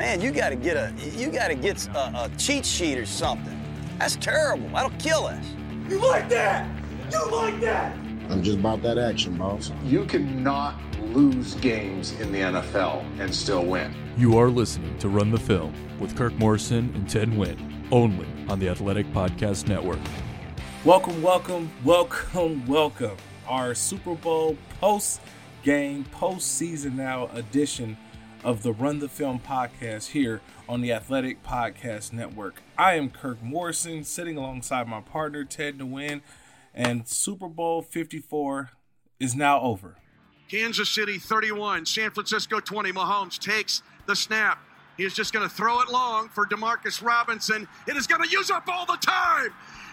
Man, you got to get a you got to get a, a cheat sheet or something. That's terrible. That'll kill us. You like that? You like that? I'm just about that action, boss. You cannot lose games in the NFL and still win. You are listening to Run the Film with Kirk Morrison and Ted Nguyen, only on the Athletic Podcast Network. Welcome, welcome, welcome, welcome. Our Super Bowl post game, post season now edition of the Run the Film podcast here on the Athletic Podcast Network. I am Kirk Morrison, sitting alongside my partner Ted Nguyen, and Super Bowl 54 is now over. Kansas City 31, San Francisco 20. Mahomes takes the snap. He is just going to throw it long for Demarcus Robinson. It is going to use up all the time.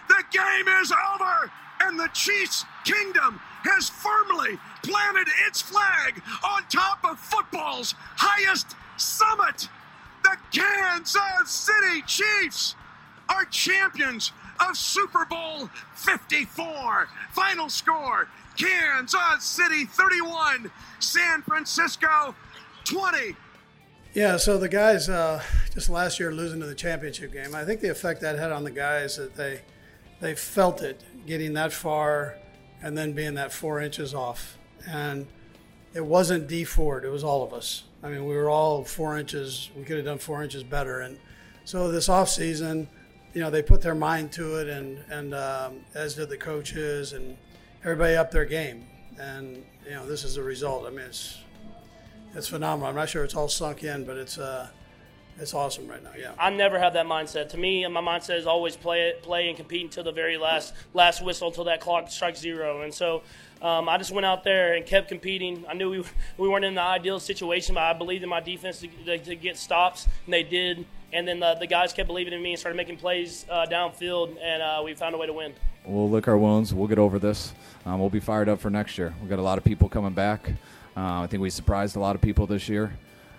The game is over, and the Chiefs' kingdom has firmly planted its flag on top of football's highest summit. The Kansas City Chiefs are champions of Super Bowl 54. Final score Kansas City 31, San Francisco 20. Yeah, so the guys uh, just last year losing to the championship game, I think the effect that had on the guys that they they felt it getting that far and then being that four inches off. And it wasn't Dee Ford, it was all of us. I mean, we were all four inches, we could have done four inches better. And so this off season, you know, they put their mind to it, and, and um, as did the coaches and everybody up their game. And, you know, this is the result. I mean, it's, it's phenomenal. I'm not sure it's all sunk in, but it's, uh, it's awesome right now. Yeah. I never have that mindset. To me, my mindset is always play it, play and compete until the very last last whistle, until that clock strikes zero. And so, um, I just went out there and kept competing. I knew we, we weren't in the ideal situation, but I believed in my defense to, to, to get stops, and they did. And then the, the, guys kept believing in me and started making plays uh, downfield, and uh, we found a way to win. We'll lick our wounds. We'll get over this. Um, we'll be fired up for next year. We've got a lot of people coming back. Uh, I think we surprised a lot of people this year.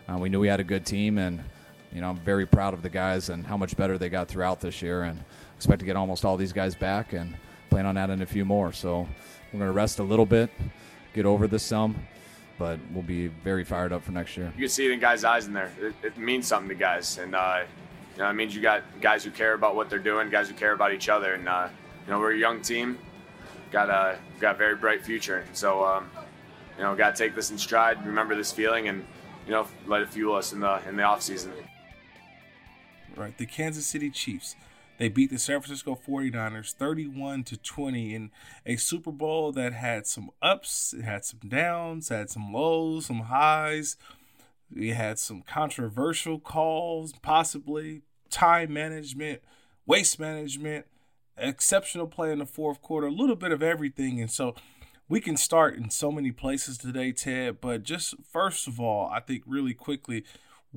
Uh, we knew we had a good team, and you know I'm very proud of the guys and how much better they got throughout this year, and expect to get almost all these guys back, and plan on adding a few more. So we're going to rest a little bit, get over this some, but we'll be very fired up for next year. You can see it in guys' eyes in there. It, it means something to guys, and uh, you know it means you got guys who care about what they're doing, guys who care about each other, and uh, you know we're a young team, got a got a very bright future. So um, you know got to take this in stride, remember this feeling, and you know let it fuel us in the in the off season. Right, the Kansas City Chiefs they beat the San Francisco 49ers 31 to 20 in a Super Bowl that had some ups, it had some downs, had some lows, some highs. We had some controversial calls, possibly time management, waste management, exceptional play in the fourth quarter, a little bit of everything. And so we can start in so many places today, Ted. But just first of all, I think really quickly,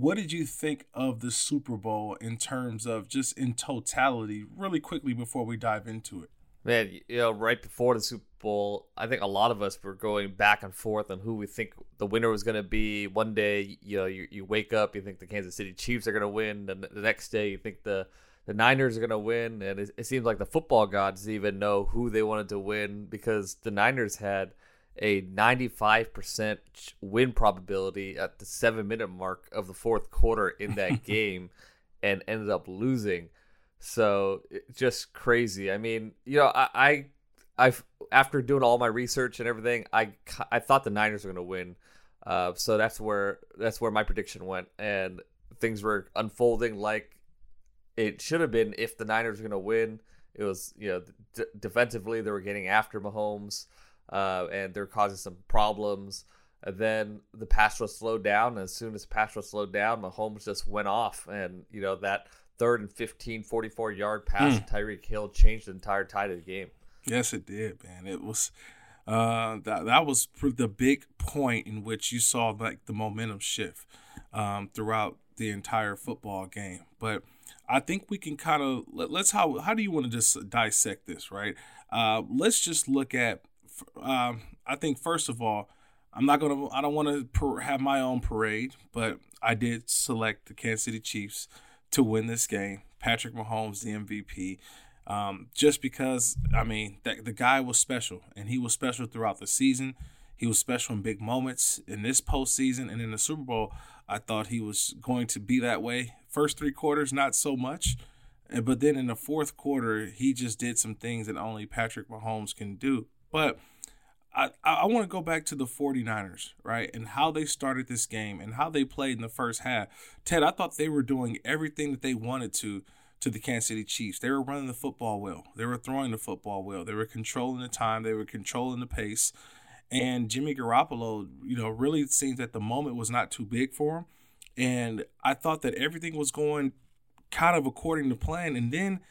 what did you think of the Super Bowl in terms of just in totality, really quickly before we dive into it? Man, you know, right before the Super Bowl, I think a lot of us were going back and forth on who we think the winner was going to be. One day, you know, you, you wake up, you think the Kansas City Chiefs are going to win. and the next day, you think the the Niners are going to win. And it, it seems like the football gods even know who they wanted to win because the Niners had – a 95% win probability at the seven minute mark of the fourth quarter in that game and ended up losing. So just crazy. I mean, you know, I, I, I, after doing all my research and everything, I, I thought the Niners were going to win. Uh, so that's where that's where my prediction went, and things were unfolding like it should have been if the Niners were going to win. It was you know d- defensively they were getting after Mahomes uh, and they're causing some problems. And then the pass rush slowed down. And as soon as the pass rush slowed down, Mahomes just went off. And, you know, that third and 15, 44 yard pass mm. Tyreek Hill changed the entire tide of the game. Yes, it did, man. It was uh, that that was the big point in which you saw like the momentum shift um, throughout the entire football game. But I think we can kind of let, us how how do you want to just dissect this, right? Uh, let's just look at um, I think first of all, I'm not gonna. I don't want to have my own parade, but I did select the Kansas City Chiefs to win this game. Patrick Mahomes, the MVP, um, just because I mean that the guy was special, and he was special throughout the season. He was special in big moments in this postseason and in the Super Bowl. I thought he was going to be that way. First three quarters, not so much. But then in the fourth quarter, he just did some things that only Patrick Mahomes can do. But I, I want to go back to the 49ers, right? And how they started this game and how they played in the first half. Ted, I thought they were doing everything that they wanted to to the Kansas City Chiefs. They were running the football well. They were throwing the football well. They were controlling the time. They were controlling the pace. And Jimmy Garoppolo, you know, really seems that the moment was not too big for him. And I thought that everything was going kind of according to plan. And then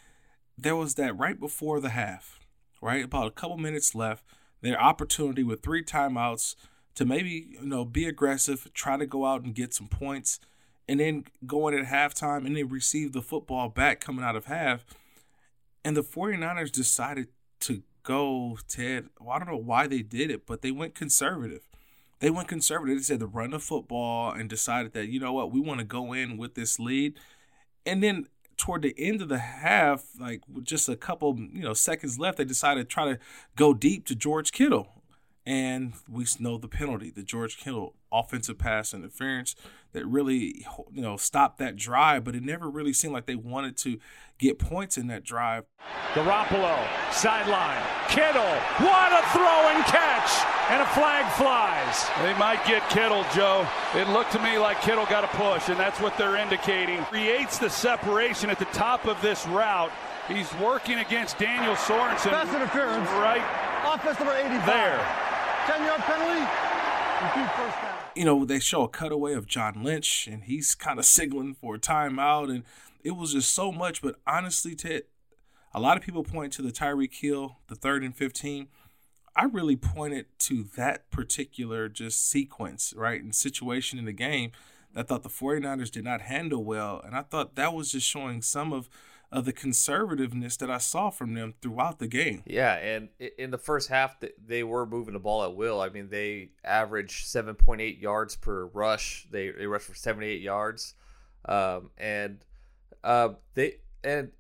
there was that right before the half, right? About a couple minutes left, their opportunity with three timeouts to maybe, you know, be aggressive, try to go out and get some points, and then going at halftime and then receive the football back coming out of half. And the 49ers decided to go, Ted. Well, I don't know why they did it, but they went conservative. They went conservative. They said to run the football and decided that, you know what, we want to go in with this lead. And then toward the end of the half, like just a couple, you know, seconds left, they decided to try to go deep to George Kittle. And we know the penalty, the George Kittle offensive pass interference that really, you know, stopped that drive, but it never really seemed like they wanted to get points in that drive. Garoppolo, sideline. Kittle, what a throw and catch! And a flag flies. They might get Kittle, Joe. It looked to me like Kittle got a push, and that's what they're indicating. Creates the separation at the top of this route. He's working against Daniel Sorensen. Pass interference. Right. Offense number 85. There. 10 yard penalty. You know, they show a cutaway of John Lynch, and he's kind of signaling for a timeout, and it was just so much. But honestly, Ted, a lot of people point to the Tyreek Hill, the third and 15. I really pointed to that particular just sequence, right, and situation in the game that I thought the 49ers did not handle well. And I thought that was just showing some of of the conservativeness that I saw from them throughout the game. Yeah, and in the first half, they were moving the ball at will. I mean, they averaged 7.8 yards per rush. They they rushed for 78 yards, um, and uh, they and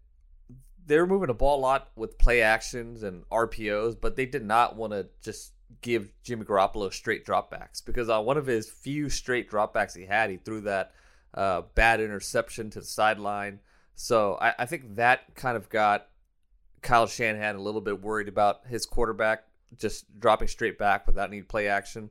they were moving the ball a lot with play actions and RPOs, but they did not want to just give Jimmy Garoppolo straight dropbacks because on one of his few straight dropbacks he had, he threw that uh, bad interception to the sideline. So I, I think that kind of got Kyle Shanahan a little bit worried about his quarterback just dropping straight back without any play action.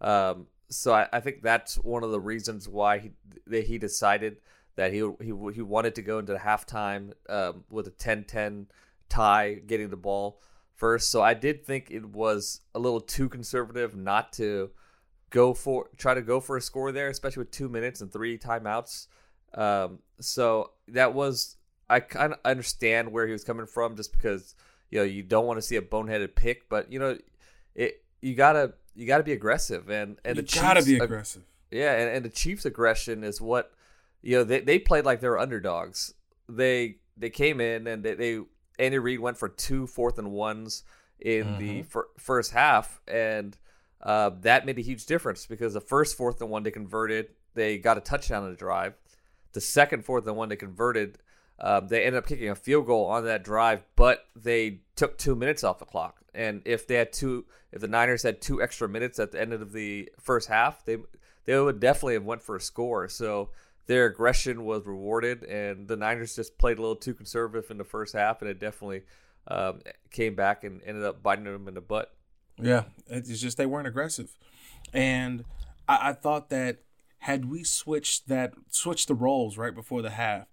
Um, so I, I, think that's one of the reasons why he that he decided that he he he wanted to go into halftime um, with a 10-10 tie, getting the ball first. So I did think it was a little too conservative not to go for try to go for a score there, especially with two minutes and three timeouts. Um, so that was I kind of understand where he was coming from, just because you know you don't want to see a boneheaded pick, but you know it you gotta you gotta be aggressive and and you the gotta Chiefs, be aggressive. Yeah, and, and the Chiefs' aggression is what you know they, they played like they were underdogs. They they came in and they, they Andy Reid went for two fourth and ones in mm-hmm. the fir- first half, and uh, that made a huge difference because the first fourth and one they converted, they got a touchdown on the drive. The second fourth and one they converted, um, they ended up kicking a field goal on that drive, but they took two minutes off the clock. And if they had two, if the Niners had two extra minutes at the end of the first half, they they would definitely have went for a score. So their aggression was rewarded, and the Niners just played a little too conservative in the first half, and it definitely um, came back and ended up biting them in the butt. Yeah, it's just they weren't aggressive, and I, I thought that had we switched that switched the roles right before the half,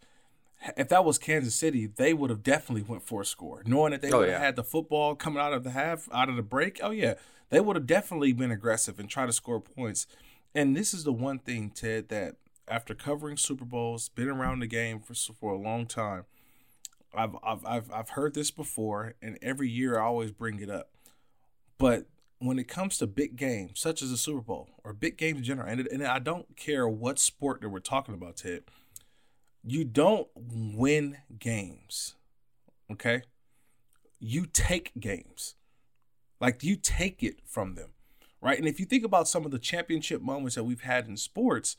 if that was Kansas City, they would have definitely went for a score, knowing that they oh, would have yeah. had the football coming out of the half, out of the break. Oh yeah, they would have definitely been aggressive and try to score points. And this is the one thing, Ted, that after covering Super Bowls, been around the game for for a long time, I've I've I've, I've heard this before, and every year I always bring it up. But when it comes to big games, such as a Super Bowl or big games in general, and, and I don't care what sport that we're talking about, Ted, you don't win games. Okay? You take games. Like you take it from them. Right? And if you think about some of the championship moments that we've had in sports,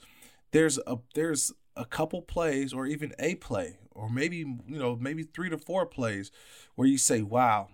there's a there's a couple plays or even a play or maybe you know maybe 3 to 4 plays where you say, "Wow,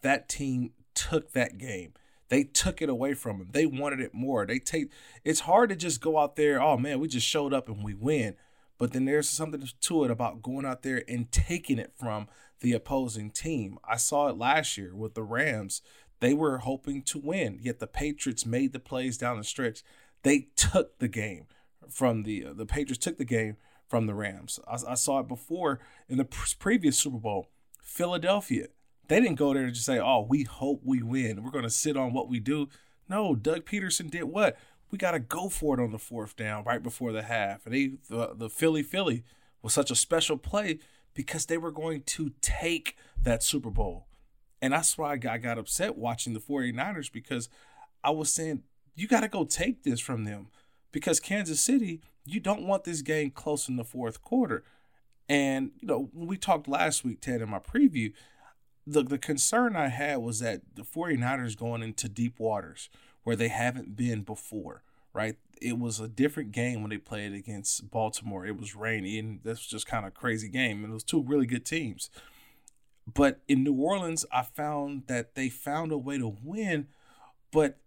that team took that game." They took it away from them. They wanted it more. They take it's hard to just go out there, oh man, we just showed up and we win. But then there's something to it about going out there and taking it from the opposing team. I saw it last year with the Rams. They were hoping to win, yet the Patriots made the plays down the stretch. They took the game from the uh, the Patriots took the game from the Rams. I, I saw it before in the previous Super Bowl. Philadelphia, they didn't go there to just say, "Oh, we hope we win. We're going to sit on what we do." No, Doug Pederson did what? We got to go for it on the fourth down right before the half. And they, the, the Philly Philly was such a special play because they were going to take that Super Bowl. And that's why I got, I got upset watching the 49ers because I was saying, you got to go take this from them because Kansas City, you don't want this game close in the fourth quarter. And, you know, we talked last week, Ted, in my preview, the, the concern I had was that the 49ers going into deep waters where they haven't been before, right? It was a different game when they played against Baltimore. It was rainy, and this was just kind of crazy game. And it was two really good teams. But in New Orleans, I found that they found a way to win, but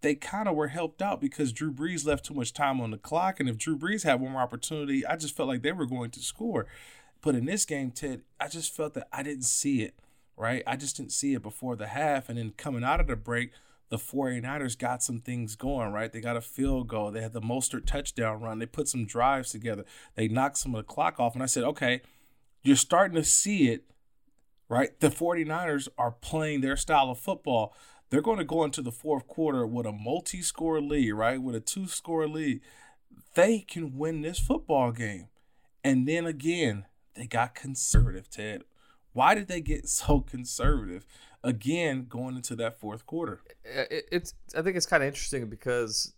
they kind of were helped out because Drew Brees left too much time on the clock. And if Drew Brees had one more opportunity, I just felt like they were going to score. But in this game, Ted, I just felt that I didn't see it, right? I just didn't see it before the half. And then coming out of the break, the 49ers got some things going, right? They got a field goal. They had the Mostert touchdown run. They put some drives together. They knocked some of the clock off. And I said, okay, you're starting to see it, right? The 49ers are playing their style of football they're going to go into the fourth quarter with a multi score lead, right? With a two score lead. They can win this football game. And then again, they got conservative, Ted. Why did they get so conservative? Again, going into that fourth quarter. It's I think it's kind of interesting because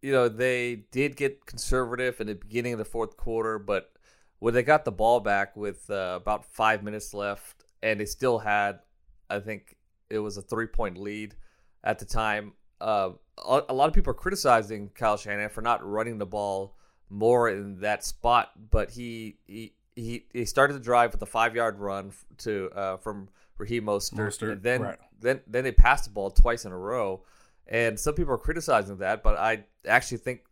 you know they did get conservative in the beginning of the fourth quarter, but when they got the ball back with uh, about five minutes left, and they still had, I think, it was a three point lead at the time. Uh, a lot of people are criticizing Kyle Shanahan for not running the ball more in that spot, but he he he, he started the drive with a five yard run to uh, from Raheem Mostert, Mostert and then right. then then they passed the ball twice in a row, and some people are criticizing that, but I actually think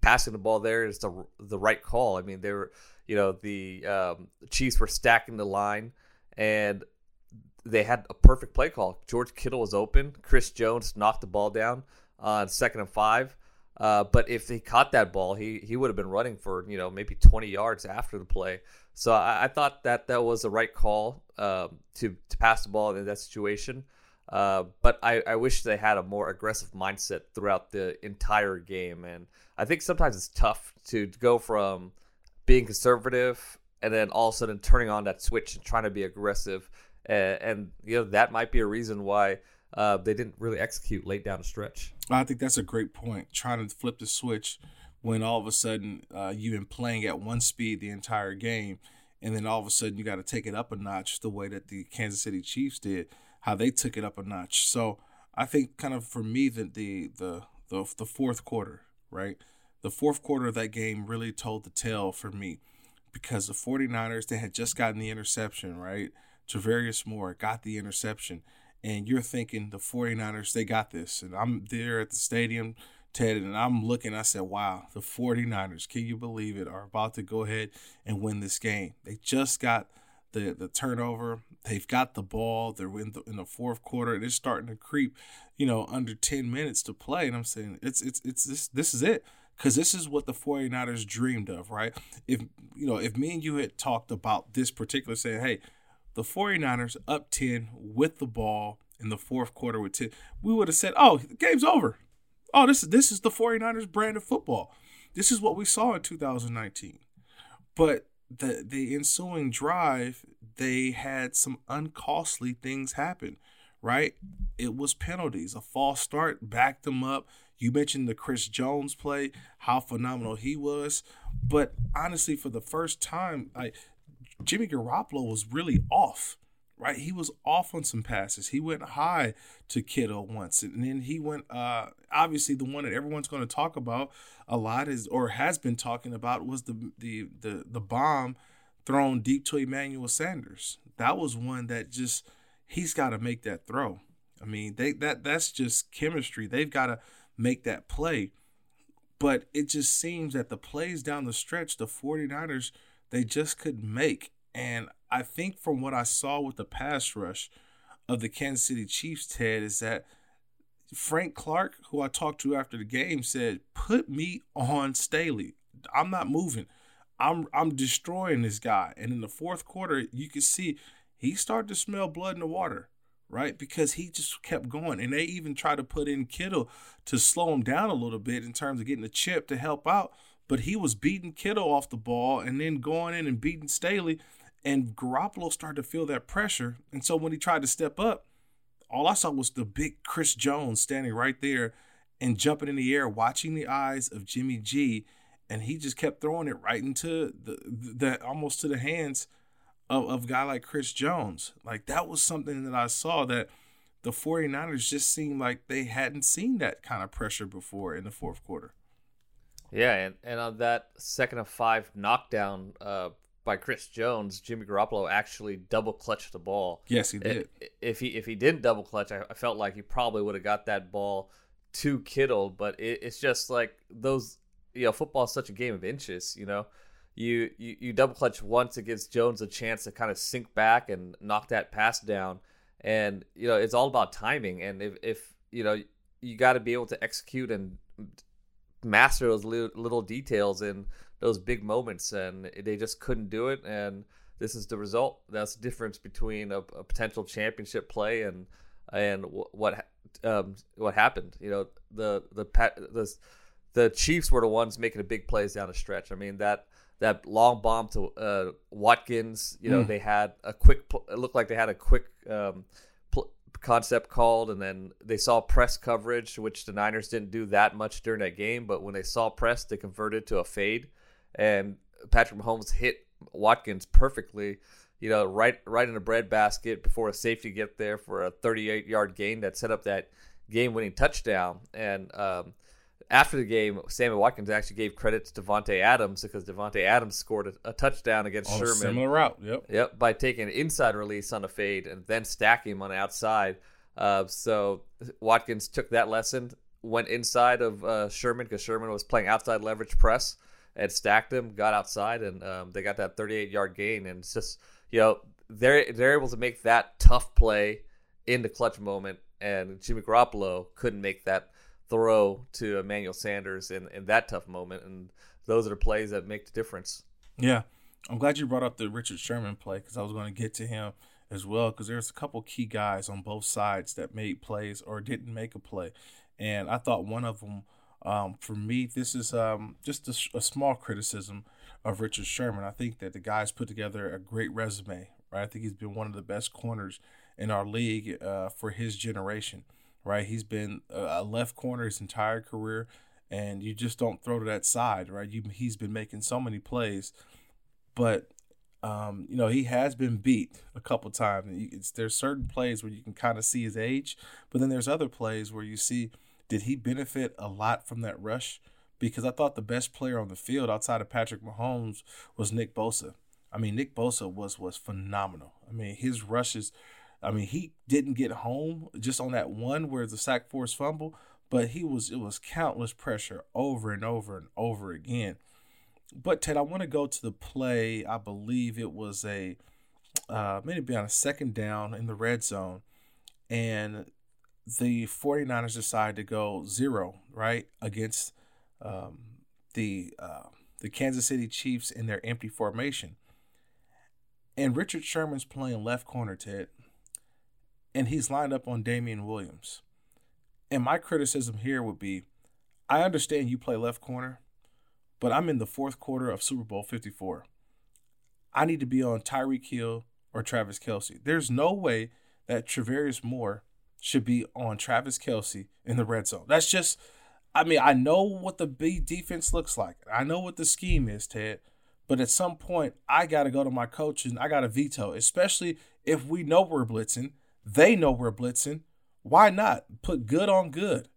passing the ball there is the the right call. I mean, they were you know the um, Chiefs were stacking the line, and they had a perfect play call. George Kittle was open. Chris Jones knocked the ball down on second and five. Uh, but if he caught that ball, he he would have been running for you know maybe 20 yards after the play. So I, I thought that that was the right call uh, to to pass the ball in that situation. Uh, but I, I wish they had a more aggressive mindset throughout the entire game. And I think sometimes it's tough to go from being conservative and then all of a sudden turning on that switch and trying to be aggressive and, and you know that might be a reason why uh, they didn't really execute late down the stretch. I think that's a great point. Trying to flip the switch when all of a sudden uh, you've been playing at one speed the entire game, and then all of a sudden you got to take it up a notch the way that the Kansas City Chiefs did, how they took it up a notch. So I think kind of for me that the the the the fourth quarter, right? The fourth quarter of that game really told the tale for me because the 49ers they had just gotten the interception, right? Tarvarius Moore got the interception, and you're thinking the 49ers, they got this. And I'm there at the stadium, Ted, and I'm looking, I said, wow, the 49ers, can you believe it, are about to go ahead and win this game. They just got the, the turnover. They've got the ball. They're in the, in the fourth quarter. They're starting to creep, you know, under 10 minutes to play. And I'm saying, it's, it's, it's this, this is it because this is what the 49ers dreamed of, right? If, you know, if me and you had talked about this particular, saying, hey, the 49ers up 10 with the ball in the fourth quarter with 10, we would have said, oh, the game's over. Oh, this is this is the 49ers brand of football. This is what we saw in 2019. But the the ensuing drive, they had some uncostly things happen, right? It was penalties. A false start backed them up. You mentioned the Chris Jones play, how phenomenal he was. But honestly, for the first time, like Jimmy Garoppolo was really off, right? He was off on some passes. He went high to Kittle once, and then he went. Uh, obviously, the one that everyone's going to talk about a lot is, or has been talking about, was the the the the bomb thrown deep to Emmanuel Sanders. That was one that just he's got to make that throw. I mean, they that that's just chemistry. They've got to make that play. But it just seems that the plays down the stretch, the 49ers, they just couldn't make. And I think from what I saw with the pass rush of the Kansas City Chiefs, Ted, is that Frank Clark, who I talked to after the game, said, "Put me on Staley. I'm not moving. I'm I'm destroying this guy." And in the fourth quarter, you could see he started to smell blood in the water, right? Because he just kept going, and they even tried to put in Kittle to slow him down a little bit in terms of getting a chip to help out. But he was beating Kittle off the ball and then going in and beating Staley, and Garoppolo started to feel that pressure. And so when he tried to step up, all I saw was the big Chris Jones standing right there and jumping in the air, watching the eyes of Jimmy G, and he just kept throwing it right into the, the almost to the hands of, of a guy like Chris Jones. Like that was something that I saw that the 49ers just seemed like they hadn't seen that kind of pressure before in the fourth quarter. Yeah, and, and on that second of five knockdown uh, by Chris Jones, Jimmy Garoppolo actually double clutched the ball. Yes, he did. If he if he didn't double clutch, I, I felt like he probably would have got that ball to Kittle. But it, it's just like those, you know, football is such a game of inches. You know, you you, you double clutch once, it gives Jones a chance to kind of sink back and knock that pass down. And you know, it's all about timing. And if if you know, you got to be able to execute and master those little, little details in those big moments, and they just couldn't do it. And this is the result. That's the difference between a, a potential championship play and and what um, what happened. You know, the the the the Chiefs were the ones making the big plays down the stretch. I mean that that long bomb to uh, Watkins. You know, mm. they had a quick. It looked like they had a quick um, concept called, and then they saw press coverage, which the Niners didn't do that much during that game. But when they saw press, they converted to a fade and Patrick Mahomes hit Watkins perfectly, you know, right right in the breadbasket before a safety get there for a 38 yard gain that set up that game winning touchdown. And um, after the game, Sammy Watkins actually gave credit to Davante Adams because Davante Adams scored a, a touchdown against on Sherman. similar route, yep. Yep, by taking an inside release on a fade and then stacking him on the outside. Uh, so Watkins took that lesson, went inside of uh, Sherman because Sherman was playing outside leverage press and stacked him, got outside, and um, they got that 38 yard gain. And it's just, you know, they're they're able to make that tough play in the clutch moment, and Jimmy Garoppolo couldn't make that throw to Emmanuel Sanders in, in that tough moment. And those are the plays that make the difference. Yeah. I'm glad you brought up the Richard Sherman play because I was going to get to him as well because there's a couple key guys on both sides that made plays or didn't make a play. And I thought one of them um, for me, this is um, just a, a, small criticism of Richard Sherman. I think that the guy's put together a great resume, right? I think he's been one of the best corners in our league uh, for his generation, right? He's been a left corner his entire career, and you just don't throw to that side, right? You, he's been making so many plays, but um, you know, he has been beat a couple times. There's certain plays where you can kind of see his age, but then there's other plays where you see – did he benefit a lot from that rush? Because I thought the best player on the field outside of Patrick Mahomes was Nick Bosa. I mean, Nick Bosa was was phenomenal. I mean, his rushes. I mean, he didn't get home just on that one where the sack force fumble, but he was it was countless pressure over and over and over again. But Ted, I want to go to the play. I believe it was a uh, maybe on a second down in the red zone, and the 49ers decide to go zero, right, against um, the uh, the Kansas City Chiefs in their empty formation. And Richard Sherman's playing left corner, Ted, and he's lined up on Damien Williams. And my criticism here would be I understand you play left corner, but I'm in the fourth quarter of Super Bowl 54. I need to be on Tyreek Hill or Travis Kelce. There's no way that Tarvarius Moore should be on Travis Kelce in the red zone. That's just, I mean, I know what the B defense looks like. I know what the scheme is, Ted. But at some point, I got to go to my coach and I got to veto, especially if we know we're blitzing. They know we're blitzing. Why not put good on good?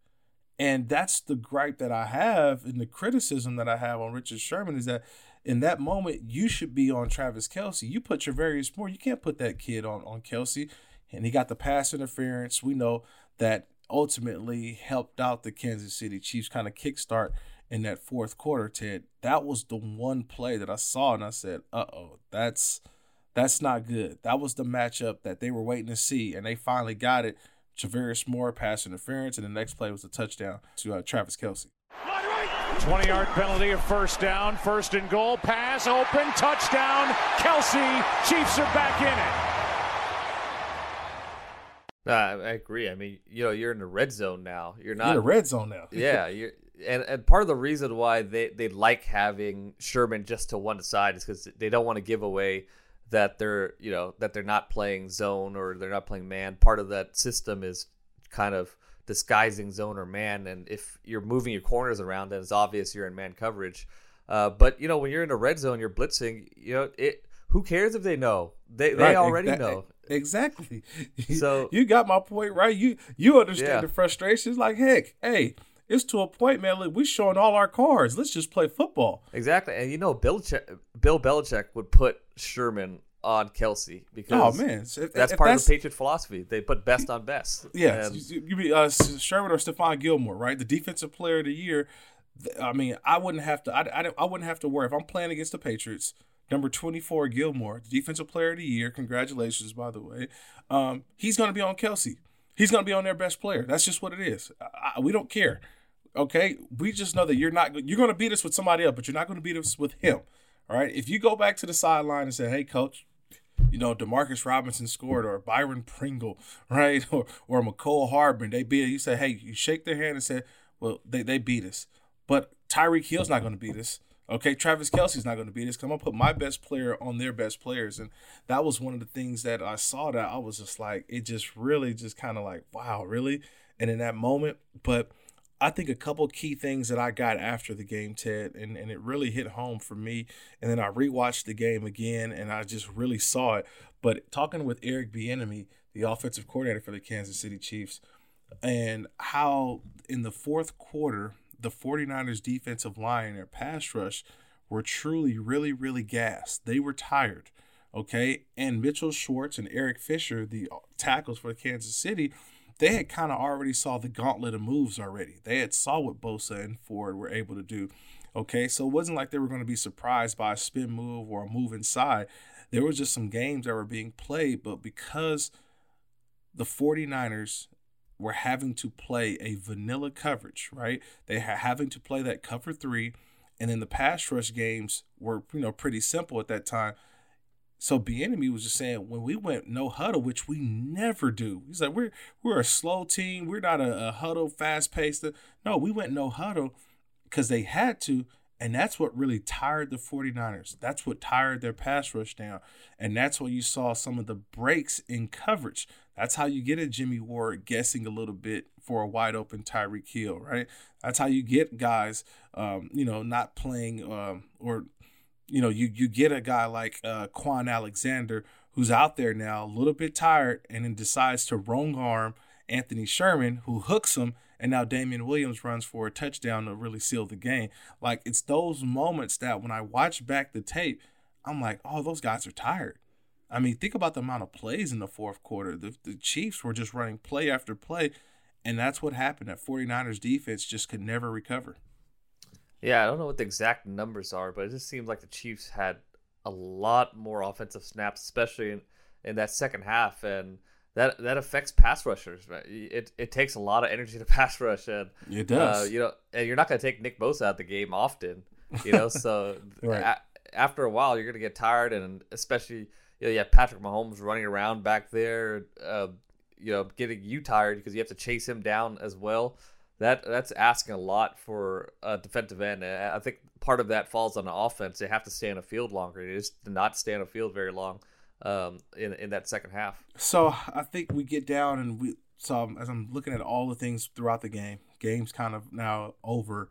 And that's the gripe that I have and the criticism that I have on Richard Sherman is that in that moment, you should be on Travis Kelce. You put Tarvarius Moore. You can't put that kid on, on Kelce and he got the pass interference. We know that ultimately helped out the Kansas City Chiefs kind of kickstart in that fourth quarter, Ted. That was the one play that I saw and I said, uh oh, that's that's not good. That was the matchup that they were waiting to see, and they finally got it. Tarvarius Moore pass interference, and the next play was a touchdown to uh, Travis Kelce. 20 yard penalty, a first down, first and goal, pass, open, touchdown, Kelce, Chiefs are back in it. Uh, I agree. I mean, you know, you're in the red zone now. You're not in the red zone now. yeah, you're, and and part of the reason why they they like having Sherman just to one side is because they don't want to give away that they're you know that they're not playing zone or they're not playing man. Part of that system is kind of disguising zone or man, and if you're moving your corners around, then it's obvious you're in man coverage. Uh, but you know when you're in a red zone, you're blitzing. You know it. Who cares if they know? They they Right, already exa- know. Exactly. So- you got my point, right? You you understand Yeah. the frustrations. Like, heck, hey, it's to a point, man. Look, we showing all our cards. Let's just play football. Exactly, and you know Bill Che- Bill Belichick would put Sherman on Kelce because Oh, man. If- that's if part that's- of the Patriot philosophy. They put best on best. Yeah, And- you, you be uh, Sherman or Stephon Gilmore, right? The defensive player of the year. I mean, I wouldn't have to. I, I, I wouldn't have to worry if I'm playing against the Patriots. Number 24, Gilmore, the defensive player of the year. Congratulations, by the way. Um, he's going to be on Kelce. He's going to be on their best player. That's just what it is. I- we don't care. Okay, we just know that you're not. You're going to beat us with somebody else, but you're not going to beat us with him. All right. If you go back to the sideline and say, "Hey, coach, you know, Demarcus Robinson scored, or Byron Pringle, right, or or Mecole Hardman, they beat. You say, hey, you shake their hand and say, well, they, they beat us, but Tyreek Hill's not going to beat us. Okay, Travis Kelce's not going to beat us. I'm gonna put my best player on their best players, and that was one of the things that I saw that I was just like, it just really just kind of like, wow, really, and in that moment, but. I think a couple key things that I got after the game, Ted, and, and it really hit home for me. And then I rewatched the game again and I just really saw it. But talking with Eric Bieniemy, the offensive coordinator for the Kansas City Chiefs, and how in the fourth quarter, the 49ers defensive line and their pass rush were truly, really, really gassed. They were tired. Okay. And Mitchell Schwartz and Eric Fisher, the tackles for Kansas City, they had kind of already saw the gauntlet of moves already. They had saw what Bosa and Ford were able to do. Okay, so it wasn't like they were going to be surprised by a spin move or a move inside. There was just some games that were being played, but because the 49ers were having to play a vanilla coverage, right? They were having to play that cover three, and then the pass rush games were, you know, pretty simple at that time. So Bieniemy was just saying when we went no huddle, which we never do. He's like, we're we're a slow team. We're not a, a huddle, fast paced. No, we went no huddle because they had to, and that's what really tired the 49ers. That's what tired their pass rush down. And that's where you saw some of the breaks in coverage. That's how you get a Jimmy Ward guessing a little bit for a wide open Tyreek Hill, right? That's how you get guys, um, you know, not playing um, or you know, you you get a guy like uh, Kwon Alexander who's out there now, a little bit tired, and then decides to wrong arm Anthony Sherman, who hooks him, and now Damien Williams runs for a touchdown to really seal the game. Like it's those moments that when I watch back the tape, I'm like, oh, those guys are tired. I mean, think about the amount of plays in the fourth quarter. The, the Chiefs were just running play after play, and that's what happened. That 49ers defense just could never recover. Yeah, I don't know what the exact numbers are, but it just seems like the Chiefs had a lot more offensive snaps, especially in, in that second half, and that that affects pass rushers. Right? It it takes a lot of energy to pass rush, and It does. Uh, you know, and you're not going to take Nick Bosa out of the game often. You know, so Right. a- after a while, you're going to get tired, and especially you know, you have Patrick Mahomes running around back there, uh, you know, getting you tired because you have to chase him down as well that that's asking a lot for a defensive end. I think part of that falls on the offense. They have to stay on the field longer. They just did not stay on the field very long um, in in that second half. So I think we get down and we. So as I'm looking at all the things throughout the game, game's kind of now over,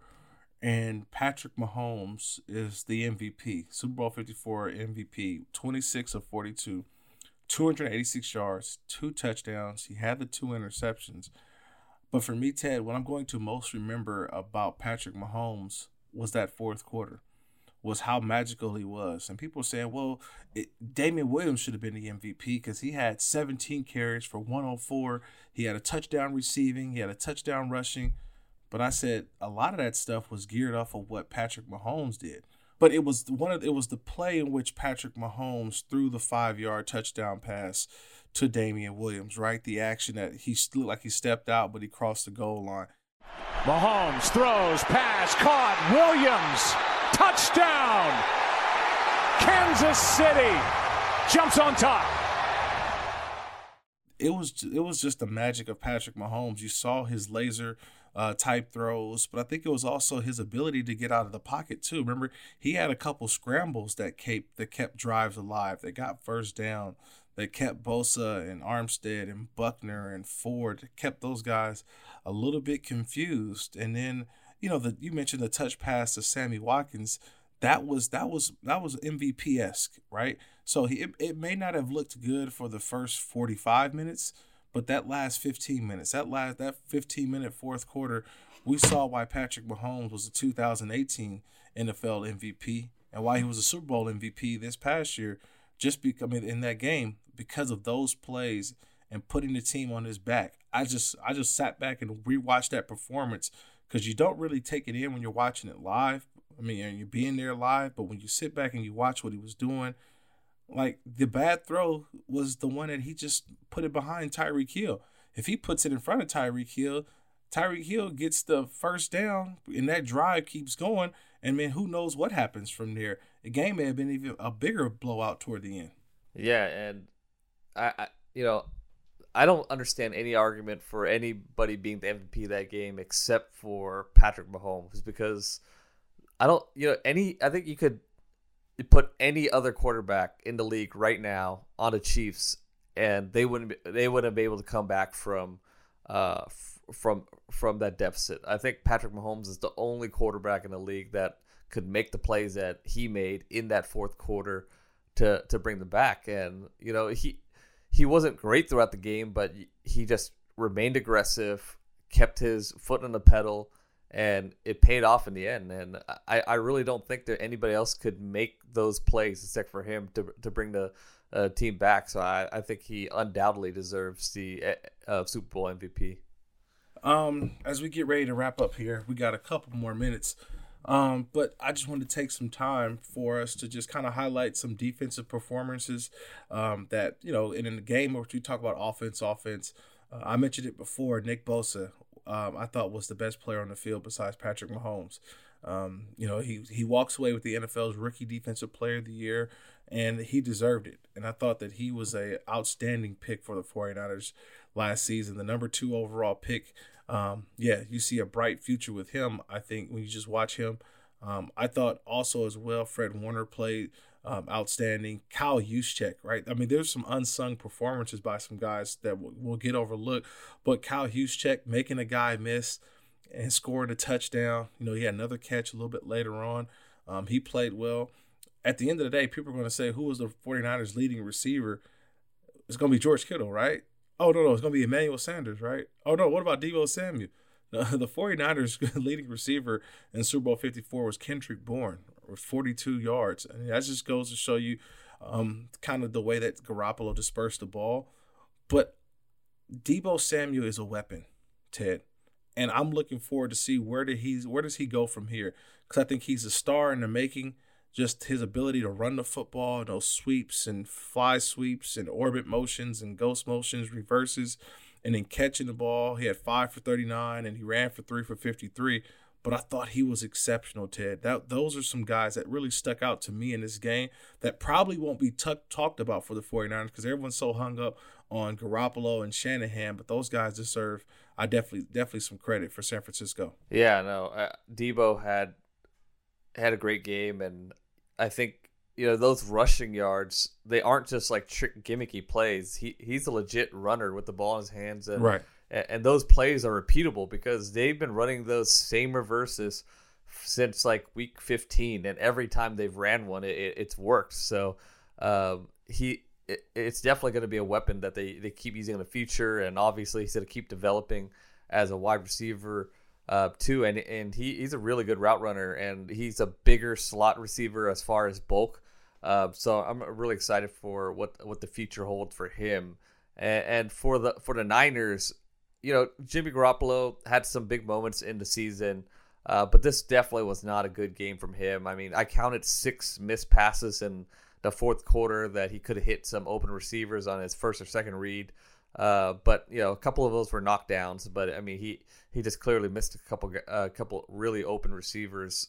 and Patrick Mahomes is the MVP, Super Bowl 54 MVP, 26 of 42, 286 yards, two touchdowns. He had the two interceptions. But for me, Ted, what I'm going to most remember about Patrick Mahomes was that fourth quarter. was how magical he was. And people were saying, well, it, Damien Williams should have been the MVP because he had 17 carries for 104. He had a touchdown receiving, he had a touchdown rushing. But I said a lot of that stuff was geared off of what Patrick Mahomes did. But it was one of it was the play in which Patrick Mahomes threw the five yard touchdown pass to Damien Williams, right? The action that he looked like he stepped out, but he crossed the goal line. Mahomes throws, pass, caught, Williams, touchdown! Kansas City jumps on top. It was it was just the magic of Patrick Mahomes. You saw his laser uh, type throws, but I think it was also his ability to get out of the pocket too. Remember, he had a couple scrambles that kept that kept drives alive. They got first down. They kept Bosa and Armstead and Buckner and Ford. Kept those guys a little bit confused. And then you know the you mentioned the touch pass to Sammy Watkins. That was that was that was MVP esque, right? So he, it, it may not have looked good for the first forty five minutes, but that last 15 minutes, that last that 15 minute fourth quarter, we saw why Patrick Mahomes was the 2018 NFL MVP and why he was a Super Bowl MVP this past year. Just because I mean, in that game, because of those plays and putting the team on his back, I just I just sat back and rewatched that performance because you don't really take it in when you're watching it live. I mean, and you're being there live, but when you sit back and you watch what he was doing like the bad throw was the one that he just put it behind Tyreek Hill. If he puts it in front of Tyreek Hill, Tyreek Hill gets the first down, and that drive keeps going. And man, who knows what happens from there? The game may have been even a bigger blowout toward the end. Yeah, and I, you know, I don't understand any argument for anybody being the MVP of that game except for Patrick Mahomes because I don't, you know, any. I think you could put any other quarterback in the league right now on the Chiefs, and they wouldn't be, they wouldn't be able to come back from uh, f- from from that deficit. I think Patrick Mahomes is the only quarterback in the league that could make the plays that he made in that fourth quarter to to bring them back. And you know he he wasn't great throughout the game, but he just remained aggressive, kept his foot on the pedal and it paid off in the end. And I, I really don't think that anybody else could make those plays except for him to to bring the uh, team back. So I, I think he undoubtedly deserves the uh, Super Bowl MVP. Um, as we get ready to wrap up here, we got a couple more minutes. Um, but I just wanted to take some time for us to just kind of highlight some defensive performances um, that, you know, in, the game where we talk about offense, offense. Uh, I mentioned it before. Nick Bosa um, I thought was the best player on the field besides Patrick Mahomes. Um, you know, he he walks away with the NFL's rookie defensive player of the year, and he deserved it. And I thought that he was a outstanding pick for the 49ers last season, the number two overall pick. Um, yeah, you see a bright future with him. I think when you just watch him. Um, I thought also as well, Fred Warner played um, outstanding. Kyle Juszczyk, right? I mean, there's some unsung performances by some guys that will, will get overlooked, but Kyle Juszczyk making a guy miss and scoring a touchdown. You know, he had another catch a little bit later on. Um, he played well. At the end of the day, people are going to say, who was the 49ers leading receiver? It's going to be George Kittle, right? Oh, no, no, it's going to be Emmanuel Sanders, right? Oh, no, what about Deebo Samuel? the 49ers leading receiver in Super Bowl 54 was Kendrick Bourne, with 42 yards. And that just goes to show you um, kind of the way that Garoppolo dispersed the ball. But Deebo Samuel is a weapon, Ted. And I'm looking forward to see where did he where does he go from here? Because I think he's a star in the making. Just his ability to run the football, those sweeps and fly sweeps and orbit motions and ghost motions, reverses, and then catching the ball. He had five for 39 and he ran for three for 53 but I thought he was exceptional, Ted. That those are some guys that really stuck out to me in this game that probably won't be t- talked about for the 49ers because everyone's so hung up on Garoppolo and Shanahan, but those guys deserve I definitely definitely some credit for San Francisco. Yeah, no. Uh, Deebo had had a great game and I think you know those rushing yards they aren't just like trick gimmicky plays. He he's a legit runner with the ball in his hands and right. and those plays are repeatable because they've been running those same reverses since like week 15 and every time they've ran one it, it's worked. So um, he it, it's definitely going to be a weapon that they, they keep using in the future and obviously he's going to keep developing as a wide receiver uh, too, and and he, he's a really good route runner, and he's a bigger slot receiver as far as bulk. Uh, so I'm really excited for what what the future holds for him, and, and for the for the Niners. You know, Jimmy Garoppolo had some big moments in the season, uh, but this definitely was not a good game from him. I mean, I counted six missed passes in the fourth quarter that he could have hit some open receivers on his first or second read. Uh, but you know, a couple of those were knockdowns. But I mean, he he just clearly missed a couple a uh, couple really open receivers.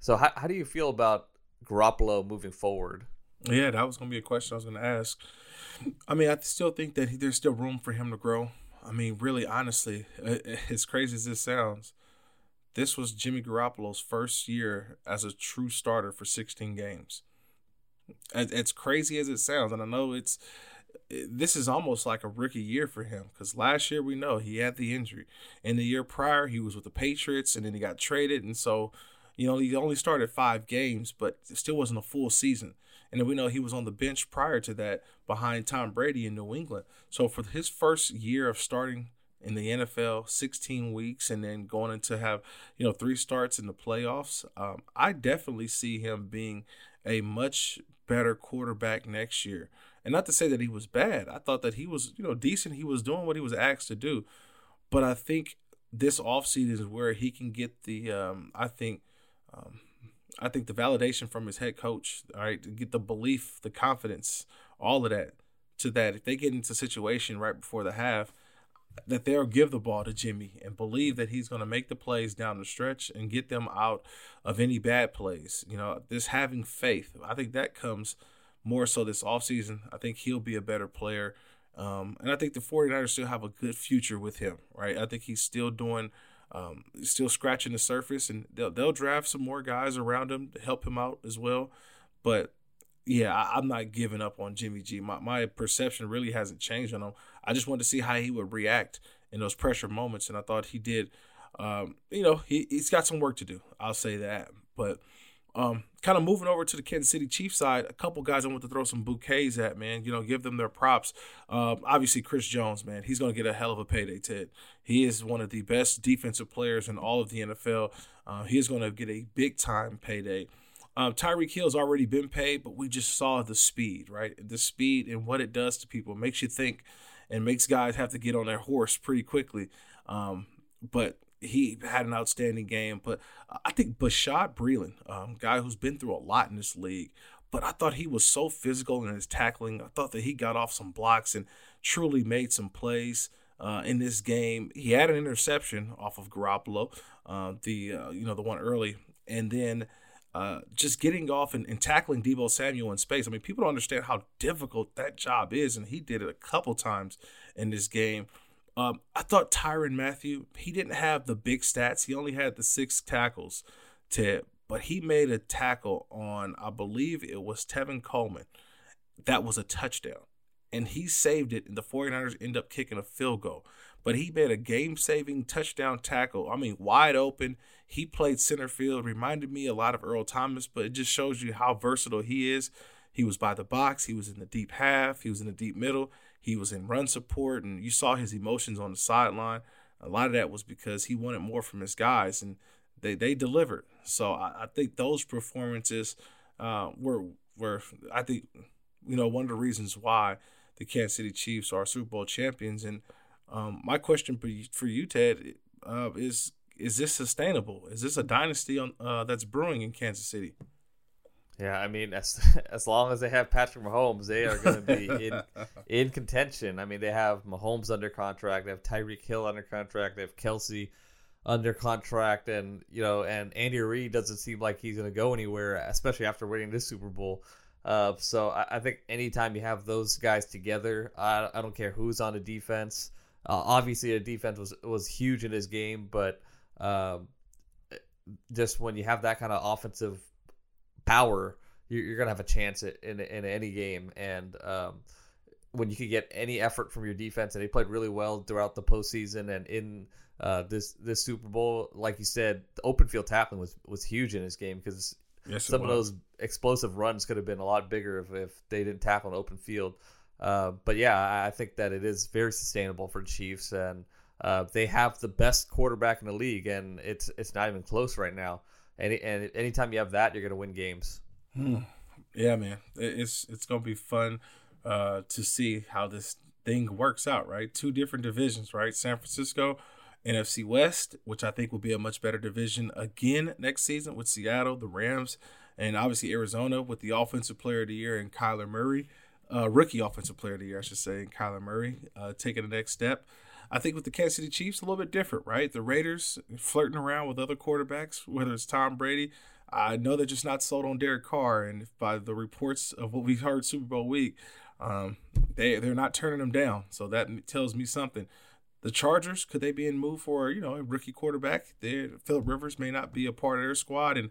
So how how do you feel about Garoppolo moving forward? Yeah, that was gonna be a question I was gonna ask. I mean, I still think that he, there's still room for him to grow. I mean, really, honestly, as crazy as this sounds, this was Jimmy Garoppolo's first year as a true starter for 16 games. As, as crazy as it sounds, and I know it's this is almost like a rookie year for him because last year we know he had the injury, and the year prior he was with the Patriots, and then he got traded, and so you know he only started five games, but still wasn't a full season. And then we know he was on the bench prior to that behind Tom Brady in New England. So for his first year of starting in the NFL, 16 weeks, and then going into have you know three starts in the playoffs, um, I definitely see him being a much better quarterback next year. And not to say that he was bad. I thought that he was, you know, decent. He was doing what he was asked to do. But I think this offseason is where he can get the um, I think um, I think the validation from his head coach, all right, to get the belief, the confidence, all of that to that if they get into a situation right before the half that they'll give the ball to Jimmy and believe that he's going to make the plays down the stretch and get them out of any bad plays. You know, this having faith, I think that comes more so this offseason. I think he'll be a better player. Um, and I think the 49ers still have a good future with him, right? I think he's still doing, um, still scratching the surface, and they'll, they'll draft some more guys around him to help him out as well. But yeah, I, am not giving up on Jimmy G. My, my perception really hasn't changed on him. I just wanted to see how he would react in those pressure moments, and I thought he did. Um, you know, he, he's got some work to do. I'll say that. But um, kind of moving over to the Kansas City Chiefs side, a couple guys I want to throw some bouquets at, man. You know, give them their props. Uh, obviously, Chris Jones, man, he's going to get a hell of a payday, Ted. He is one of the best defensive players in all of the NFL. Uh, he is going to get a big time payday. Um, Tyreek Hill's already been paid, but we just saw the speed, right? The speed and what it does to people makes you think and makes guys have to get on their horse pretty quickly. Um, but he had an outstanding game. But I think Bashaud Breeland, um, guy who's been through a lot in this league, but I thought he was so physical in his tackling. I thought that he got off some blocks and truly made some plays uh, in this game. He had an interception off of Garoppolo, uh, the uh, you know the one early, and then. Uh, just getting off and, and, tackling Deebo Samuel in space. I mean, people don't understand how difficult that job is, and he did it a couple times in this game. Um, I thought Tyrann Mathieu, he didn't have the big stats. He only had the six tackles, to, but he made a tackle on, I believe it was Tevin Coleman. That was a touchdown. And he saved it, and the 49ers end up kicking a field goal. But he made a game saving touchdown tackle. I mean, wide open. He played center field, reminded me a lot of Earl Thomas, but it just shows you how versatile he is. He was by the box, he was in the deep half, he was in the deep middle. He was in run support, and you saw his emotions on the sideline. A lot of that was because he wanted more from his guys, and they they delivered. So I, I think those performances uh, were were I think you know one of the reasons why the Kansas City Chiefs are Super Bowl champions. And um, my question for you, Ted, uh, is is this sustainable? Is this a dynasty on, uh, that's brewing in Kansas City? Yeah, I mean, as as long as they have Patrick Mahomes, they are going to be in in contention. I mean, they have Mahomes under contract, they have Tyreek Hill under contract, they have Kelce under contract, and you know, and Andy Reid doesn't seem like he's going to go anywhere, especially after winning this Super Bowl. Uh, so I, I, think anytime you have those guys together, I, I don't care who's on the defense. Uh, obviously, the defense was was huge in this game, but um, just when you have that kind of offensive power, you're, you're gonna have a chance in in any game. And um, when you can get any effort from your defense, and they played really well throughout the postseason and in uh, this this Super Bowl, like you said, the open field tackling was was huge in this game because yes, some of those explosive runs could have been a lot bigger if, if they didn't tackle an open field. Uh, but yeah, I think that it is very sustainable for the Chiefs, and uh, they have the best quarterback in the league, and it's it's not even close right now. And and anytime you have that, you're to win games. Hmm. Yeah, man, it's it's to be fun uh, to see how this thing works out. Right, two different divisions. Right, San Francisco. NFC West, which I think will be a much better division again next season with Seattle, the Rams, and obviously Arizona with the Offensive Player of the Year and Kyler Murray, uh, rookie Offensive Player of the Year, I should say, and Kyler Murray uh, taking the next step. I think with the Kansas City Chiefs, a little bit different, right? The Raiders flirting around with other quarterbacks, whether it's Tom Brady. I know they're just not sold on Derek Carr, and by the reports of what we've heard Super Bowl week, um, they they're not turning them down. So that tells me something. The Chargers could they be in move for you know a rookie quarterback? There, Philip Rivers may not be a part of their squad, and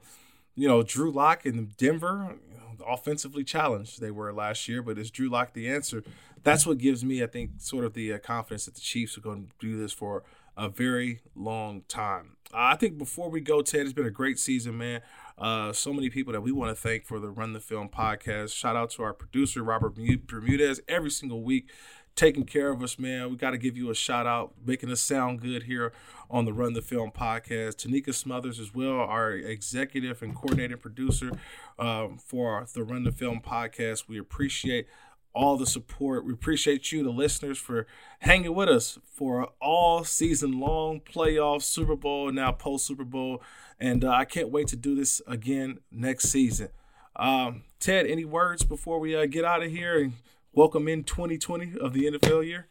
you know Drew Lock in Denver, you know, offensively challenged they were last year, but is Drew Lock the answer? That's what gives me, I think, sort of the uh, confidence that the Chiefs are going to do this for a very long time. Uh, I think before we go, Ted, it's been a great season, man. Uh, so many people that we want to thank for the Run the Film podcast. Shout out to our producer Robert Bermudez every single week taking care of us, man. We got to give you a shout out, making us sound good here on the Run the Film podcast. Tanika Smothers, as well, our executive and coordinating producer um, for the Run the Film podcast. We appreciate all the support. We appreciate you, the listeners, for hanging with us for all season long playoff, Super Bowl, now post Super Bowl. And uh, I can't wait to do this again next season. Um, Ted, any words before we uh, get out of here and welcome in 2020 of the NFL year?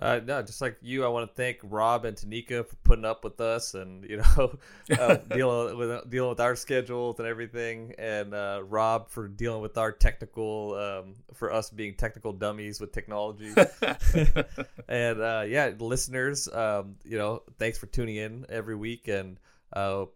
Uh, no, just like you, I want to thank Rob and Tanika for putting up with us and you know uh, dealing with dealing with our schedules and everything, and uh, Rob for dealing with our technical um, for us being technical dummies with technology. and uh, yeah, listeners, um, you know, thanks for tuning in every week and uh,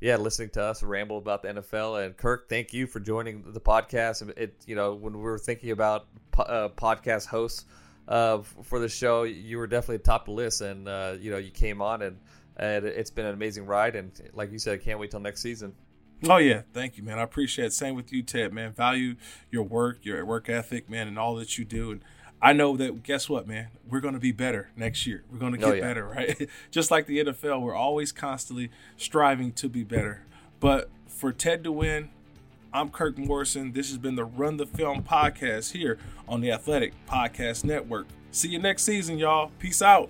yeah, listening to us ramble about the NFL. And Kirk, thank you for joining the podcast. It, you know, when we were thinking about po- uh, podcast hosts uh, for the show, you were definitely top of the list, and uh, you know, you came on, and, and it's been an amazing ride. And like you said, I can't wait till next season. Oh yeah, thank you, man. I appreciate it. Same with you, Ted. Man, value your work, your work ethic, man, and all that you do, and I know that guess what, man? We're going to be better next year. We're going to oh, get oh, yeah. better, right? Just like the NFL, we're always constantly striving to be better. But for Ted to win, I'm Kirk Morrison. This has been the Run the Film podcast here on the Athletic Podcast Network. See you next season, y'all. Peace out.